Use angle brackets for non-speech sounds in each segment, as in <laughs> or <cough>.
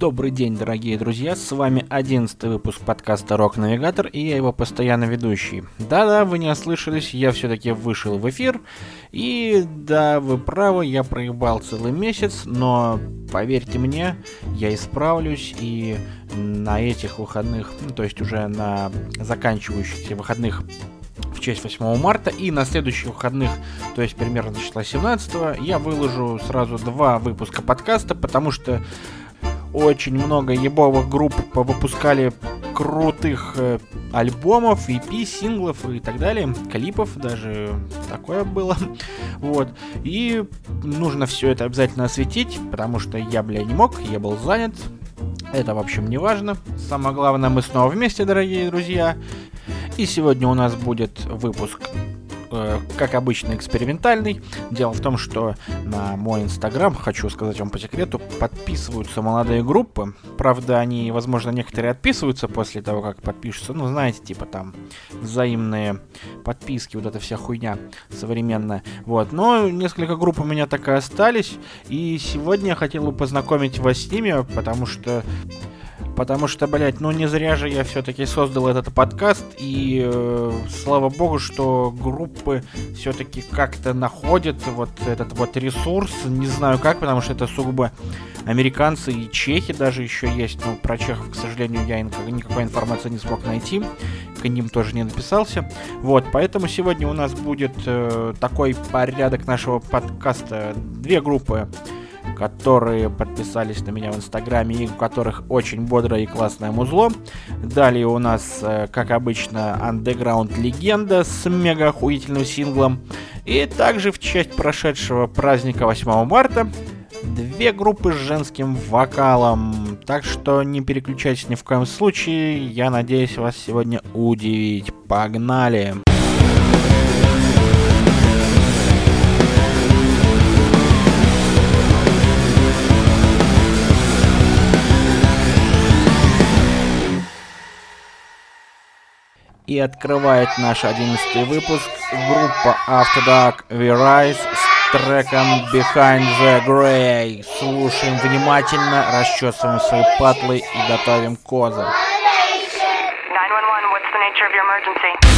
Добрый день, дорогие друзья, с вами 11 выпуск подкаста Рок Навигатор и я его постоянно ведущий. Да-да, вы не ослышались, я все-таки вышел в эфир, и да, вы правы, я проебал целый месяц, но поверьте мне, я исправлюсь, и на этих выходных, ну, то есть уже на заканчивающихся выходных в честь 8 марта. И на следующих выходных, то есть примерно числа 17, я выложу сразу два выпуска подкаста, потому что очень много ебовых групп выпускали крутых э, альбомов, EP, синглов и так далее, клипов даже такое было. <laughs> Вот. И нужно все это обязательно осветить, потому что я, бля, не мог, я был занят. Это, в общем, не важно. Самое главное, мы снова вместе, дорогие друзья. И сегодня у нас будет выпуск как обычно, экспериментальный. Дело в том, что на мой инстаграм, хочу сказать вам по секрету, подписываются молодые группы. Правда, они, возможно, некоторые отписываются после того, как подпишутся. Ну, знаете, типа там взаимные подписки, вот эта вся хуйня современная. Вот, но несколько групп у меня так и остались. И сегодня я хотел бы познакомить вас с ними, потому что Потому что, блядь, ну не зря же я все-таки создал этот подкаст, и э, слава богу, что группы все-таки как-то находят вот этот вот ресурс. Не знаю как, потому что это сугубо американцы и чехи даже еще есть. Но про чехов, к сожалению, я никакой информации не смог найти. К ним тоже не написался. Вот, поэтому сегодня у нас будет э, такой порядок нашего подкаста. Две группы которые подписались на меня в Инстаграме и у которых очень бодрое и классное музло. Далее у нас, э, как обычно, Underground Легенда с мега охуительным синглом. И также в честь прошедшего праздника 8 марта две группы с женским вокалом. Так что не переключайтесь ни в коем случае. Я надеюсь вас сегодня удивить. Погнали! И открывает наш одиннадцатый выпуск группа After Dark We Rise с треком Behind the Grey. Слушаем внимательно, расчесываем свои патлы и готовим козы. 911, what's the nature of your emergency?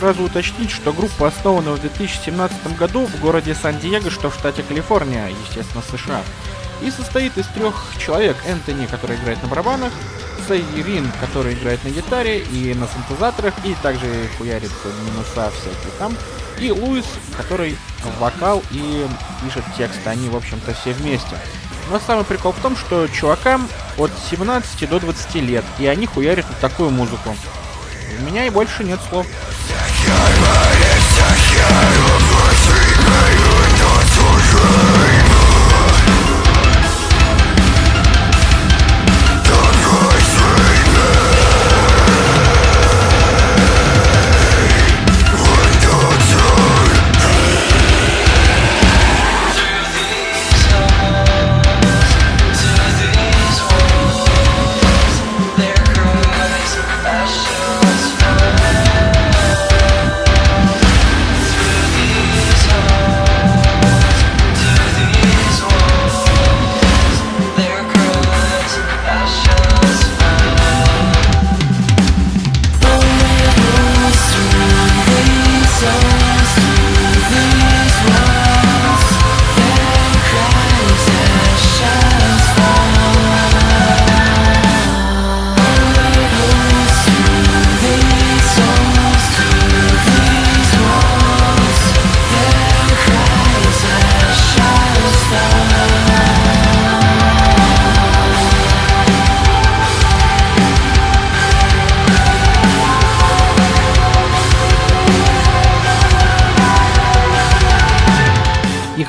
Сразу уточнить, что группа основана в 2017 году в городе Сан-Диего, что в штате Калифорния, естественно, США. И состоит из трех человек. Энтони, который играет на барабанах, Сейди Рин, который играет на гитаре и на синтезаторах, и также хуярит минуса всякие там. И Луис, который вокал и пишет текст. Они, в общем-то, все вместе. Но самый прикол в том, что чувакам от 17 до 20 лет, и они хуярят вот такую музыку. У меня и больше нет слов. Сахарова и Сахарова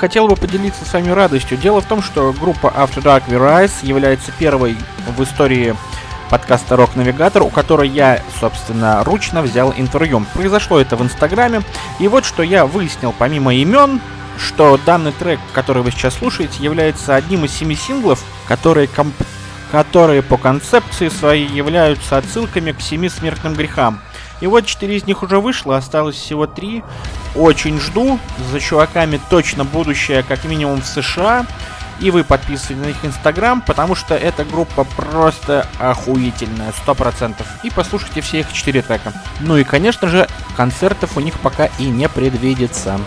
хотел бы поделиться с вами радостью. Дело в том, что группа After Dark We Rise является первой в истории подкаста Рок Навигатор, у которой я, собственно, ручно взял интервью. Произошло это в Инстаграме. И вот что я выяснил, помимо имен, что данный трек, который вы сейчас слушаете, является одним из семи синглов, которые, комп... которые по концепции своей являются отсылками к семи смертным грехам. И вот четыре из них уже вышло, осталось всего три. Очень жду. За чуваками точно будущее, как минимум в США. И вы подписывайтесь на их инстаграм, потому что эта группа просто охуительная, сто процентов. И послушайте все их четыре трека. Ну и, конечно же, концертов у них пока и не предвидится.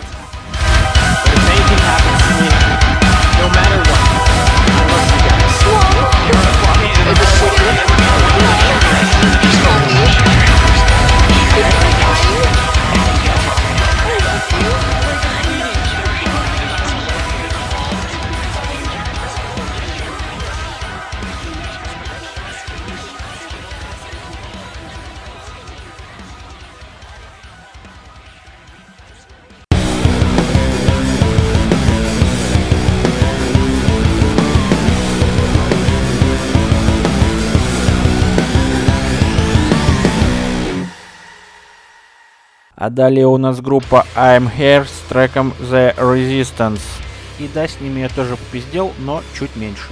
А далее у нас группа I'm Here с треком The Resistance. И да, с ними я тоже попиздел, но чуть меньше.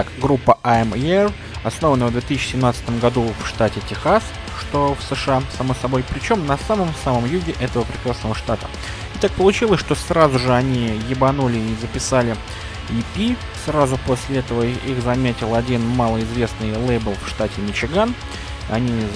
Итак, группа I'm Here, основана в 2017 году в штате Техас, что в США, само собой, причем на самом-самом юге этого прекрасного штата. И так получилось, что сразу же они ебанули и записали EP. Сразу после этого их заметил один малоизвестный лейбл в штате Мичиган. Они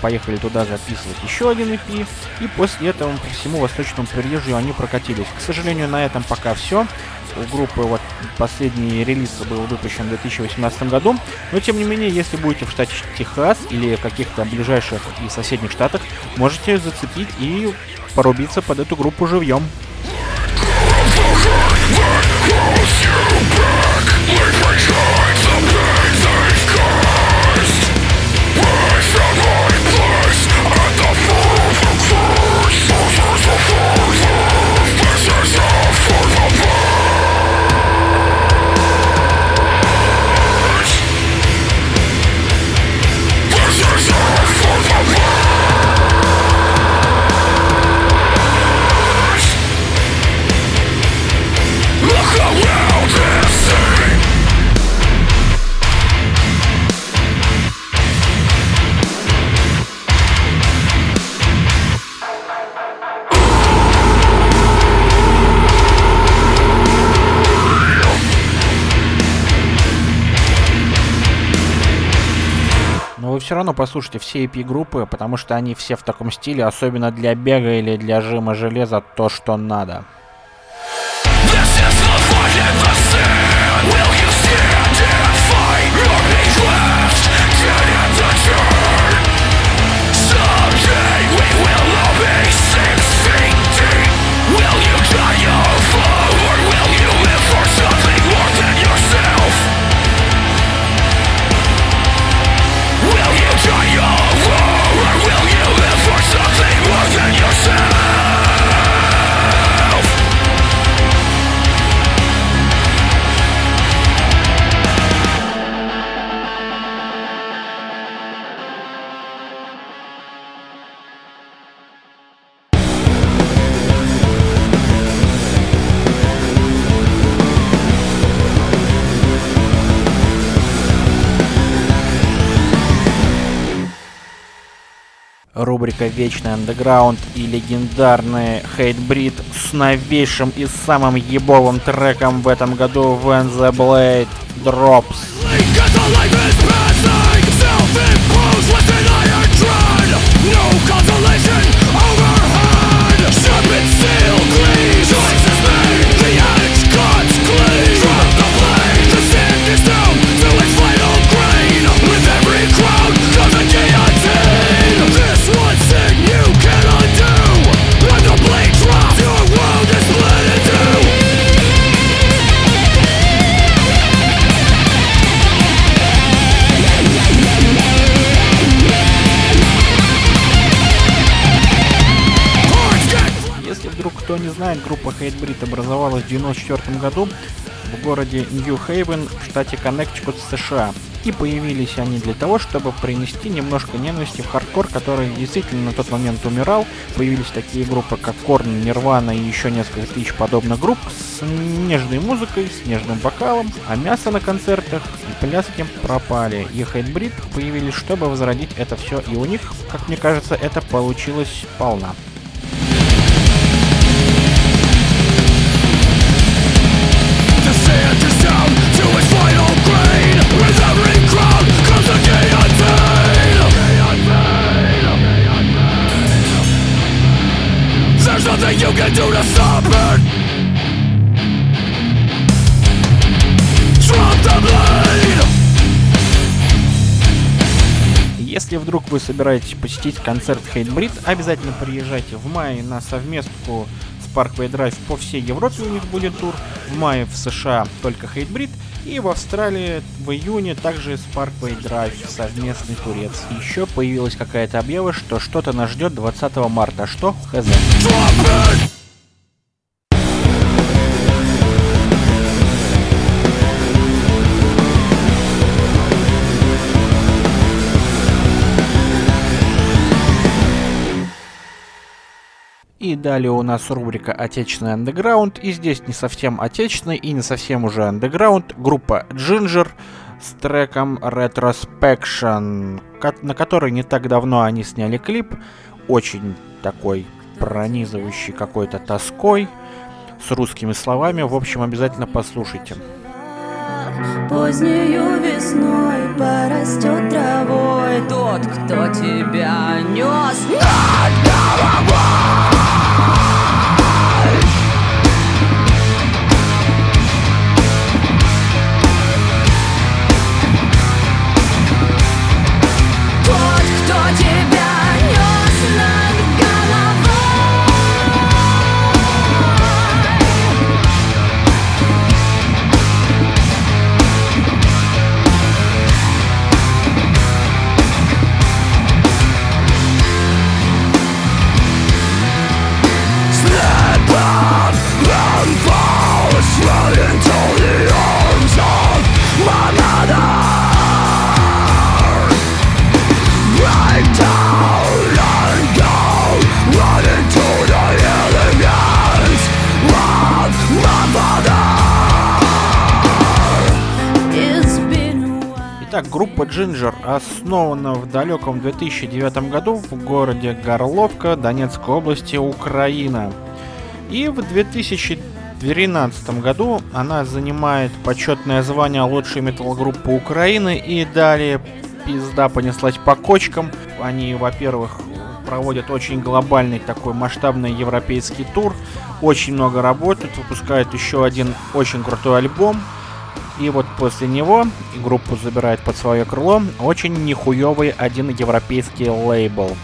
поехали туда записывать еще один EP, и после этого по всему восточному побережью они прокатились. К сожалению, на этом пока все у группы вот последний релиз был выпущен в 2018 году. Но тем не менее, если будете в штате Техас или каких-то ближайших и соседних штатах, можете зацепить и порубиться под эту группу живьем. Все равно послушайте все EP-группы, потому что они все в таком стиле, особенно для бега или для жима железа, то, что надо. Рубрика «Вечный андеграунд» и легендарный Хейтбрид с новейшим и самым ебовым треком в этом году When the Blade Drops. Группа Hatebreed образовалась в 1994 году в городе Нью-Хейвен в штате Коннектикут, США. И появились они для того, чтобы принести немножко ненависти в хардкор, который действительно на тот момент умирал. Появились такие группы, как Korn, Nirvana и еще несколько тысяч подобных групп с нежной музыкой, с нежным вокалом, а мясо на концертах и пляски пропали. И Hatebreed появились, чтобы возродить это все, и у них, как мне кажется, это получилось полна. Если вдруг вы собираетесь посетить концерт Hatebreed, обязательно приезжайте в мае на совместку с Parkway Drive по всей Европе у них будет тур, в мае в США только Hatebreed, и в Австралии в июне также с Parkway Drive совместный турец. Еще появилась какая-то объява, что что-то нас ждет 20 марта. Что? Хз. Далее у нас рубрика «Отечественный андеграунд». И здесь не совсем отечественный и не совсем уже андеграунд. Группа Ginger с треком Retrospection, на который не так давно они сняли клип. Очень такой пронизывающий какой-то тоской, с русскими словами. В общем, обязательно послушайте. Позднею весной порастет травой Тот, кто тебя нес над головой группа Ginger основана в далеком 2009 году в городе Горловка Донецкой области, Украина. И в 2013 году она занимает почетное звание лучшей метал-группы Украины и далее пизда понеслась по кочкам. Они, во-первых, проводят очень глобальный такой масштабный европейский тур, очень много работают, выпускают еще один очень крутой альбом – и вот после него группу забирает под свое крыло очень нихуевый один европейский лейбл.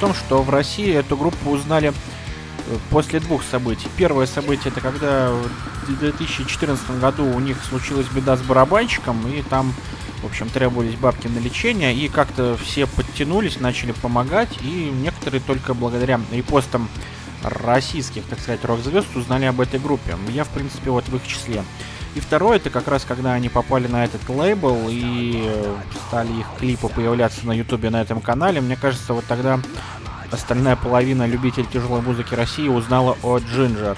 Том, что в России эту группу узнали э, после двух событий. Первое событие это когда в 2014 году у них случилась беда с барабанщиком, и там, в общем, требовались бабки на лечение, и как-то все подтянулись, начали помогать, и некоторые только благодаря репостам российских, так сказать, рок-звезд узнали об этой группе. Я, в принципе, вот в их числе. И второе, это как раз когда они попали на этот лейбл и стали их клипы появляться на ютубе на этом канале, мне кажется, вот тогда остальная половина любителей тяжелой музыки России узнала о Джинджер.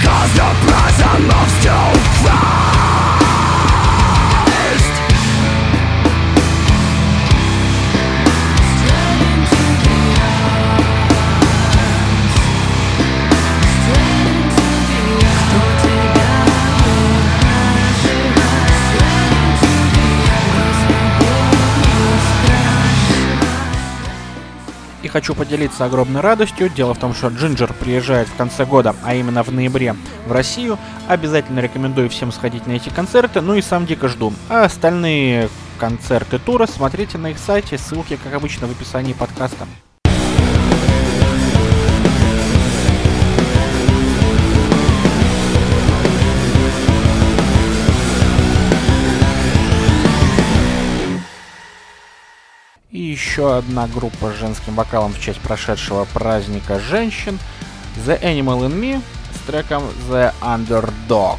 Cause the present moves too fast И хочу поделиться огромной радостью. Дело в том, что Джинджер приезжает в конце года, а именно в ноябре, в Россию. Обязательно рекомендую всем сходить на эти концерты, ну и сам дико жду. А остальные концерты тура смотрите на их сайте, ссылки, как обычно, в описании подкаста. И еще одна группа с женским вокалом в честь прошедшего праздника женщин The Animal in Me с треком The Underdog.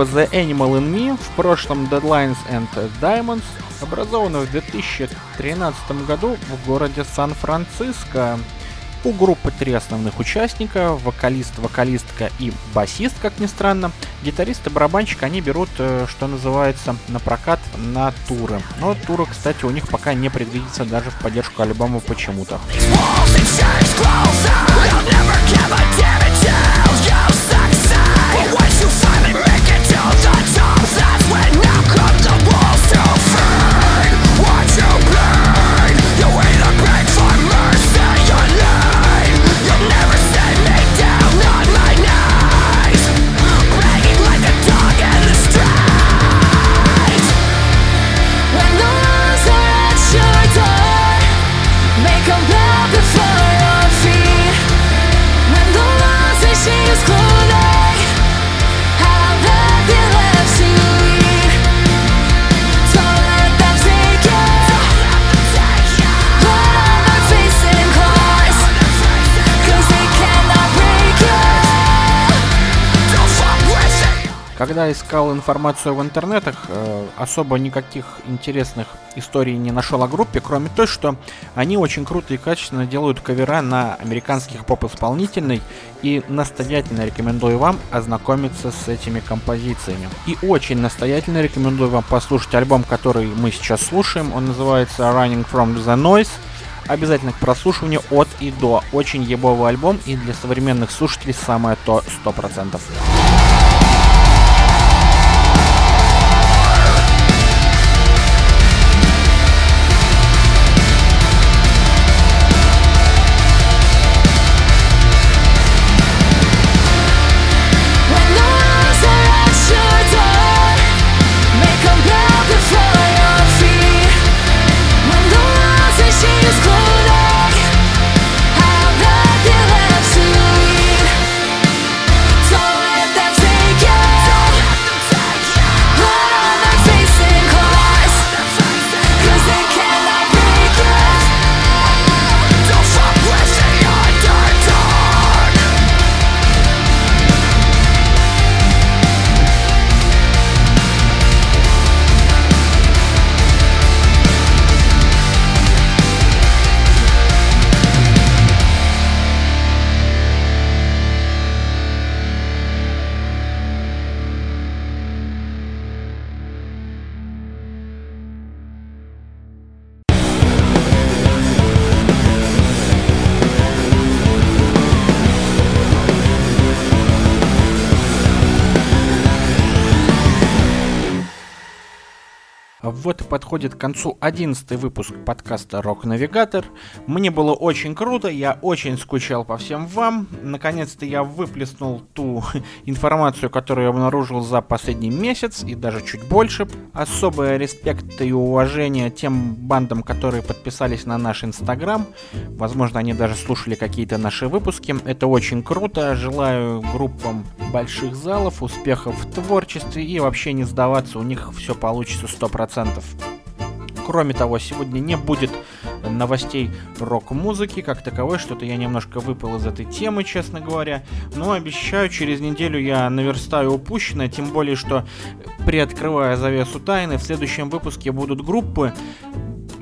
Группа The Animal in Me, в прошлом Deadlines and Diamonds, образована в 2013 году в городе Сан-Франциско. У группы три основных участника, вокалист, вокалистка и басист, как ни странно. Гитарист и барабанщик они берут, э, что называется, на прокат на туры. Но туры, кстати, у них пока не предвидится даже в поддержку альбома почему-то. Когда искал информацию в интернетах, э, особо никаких интересных историй не нашел о группе, кроме той, что они очень круто и качественно делают кавера на американских поп-исполнителей, и настоятельно рекомендую вам ознакомиться с этими композициями. И очень настоятельно рекомендую вам послушать альбом, который мы сейчас слушаем, он называется Running From The Noise, обязательно к прослушиванию от и до. Очень ебовый альбом и для современных слушателей самое то 100%. Подходит к концу одиннадцатый выпуск подкаста «Рок Навигатор». Мне было очень круто, я очень скучал по всем вам. Наконец-то я выплеснул ту <laughs> информацию, которую я обнаружил за последний месяц и даже чуть больше. Особый респект и уважение тем бандам, которые подписались на наш инстаграм. Возможно, они даже слушали какие-то наши выпуски. Это очень круто. Желаю группам больших залов, успехов в творчестве и вообще не сдаваться, у них все получится 100%. Кроме того, сегодня не будет новостей рок-музыки как таковой, что-то я немножко выпал из этой темы, честно говоря. Но обещаю, через неделю я наверстаю упущенное, тем более, что приоткрывая завесу тайны, в следующем выпуске будут группы,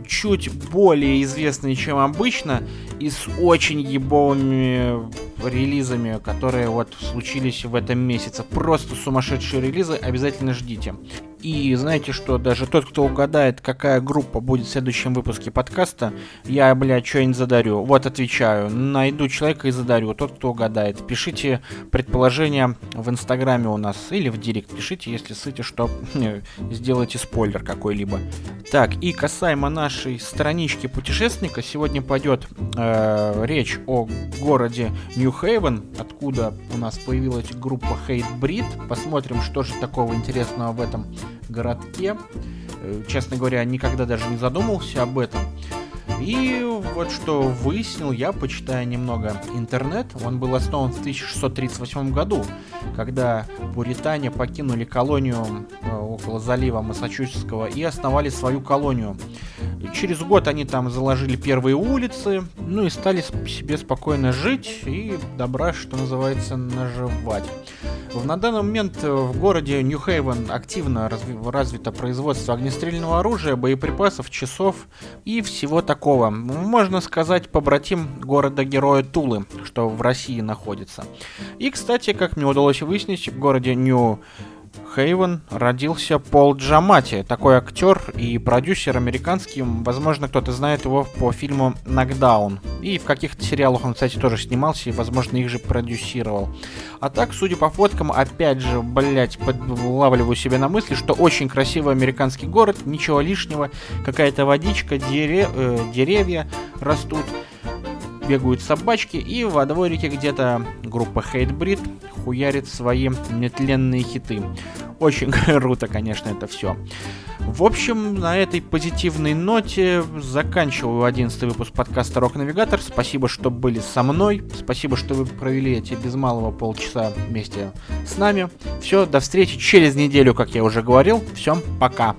чуть более известные, чем обычно, и с очень ебовыми релизами, которые вот случились в этом месяце. Просто сумасшедшие релизы, обязательно ждите. И знаете что, даже тот, кто угадает, какая группа будет в следующем выпуске подкаста, я, блядь, что-нибудь задарю. Вот отвечаю, найду человека и задарю, тот, кто угадает. Пишите предположения в инстаграме у нас или в директ. Пишите, если сыте, что <laughs> сделайте спойлер какой-либо. Так, и касаемо нашей странички путешественника, сегодня пойдет э, речь о городе Нью-Хейвен, откуда у нас появилась группа Hate Breed. Посмотрим, что же такого интересного в этом городке. Э, честно говоря, никогда даже не задумывался об этом. И вот что выяснил я, почитая немного интернет, он был основан в 1638 году, когда пуритане покинули колонию э, около залива Массачусетского и основали свою колонию. Через год они там заложили первые улицы, ну и стали себе спокойно жить и добра, что называется, наживать. На данный момент э, в городе Нью-Хейвен активно разви- развито производство огнестрельного оружия, боеприпасов, часов и всего такого. Можно сказать, побратим города-героя Тулы, что в России находится. И, кстати, как мне удалось выяснить, в городе Нью Хейвен родился Пол Джамати, такой актер и продюсер американский. Возможно, кто-то знает его по фильму «Нокдаун». И в каких-то сериалах он, кстати, тоже снимался и, возможно, их же продюсировал. А так, судя по фоткам, опять же, блять, подлавливаю себе на мысли, что очень красивый американский город, ничего лишнего, какая-то водичка, дере э, деревья растут бегают собачки, и во дворике где-то группа Hatebreed хуярит свои нетленные хиты. Очень <laughs> круто, конечно, это все. В общем, на этой позитивной ноте заканчиваю 11 выпуск подкаста Рок Навигатор. Спасибо, что были со мной. Спасибо, что вы провели эти без малого полчаса вместе с нами. Все, до встречи через неделю, как я уже говорил. Всем пока.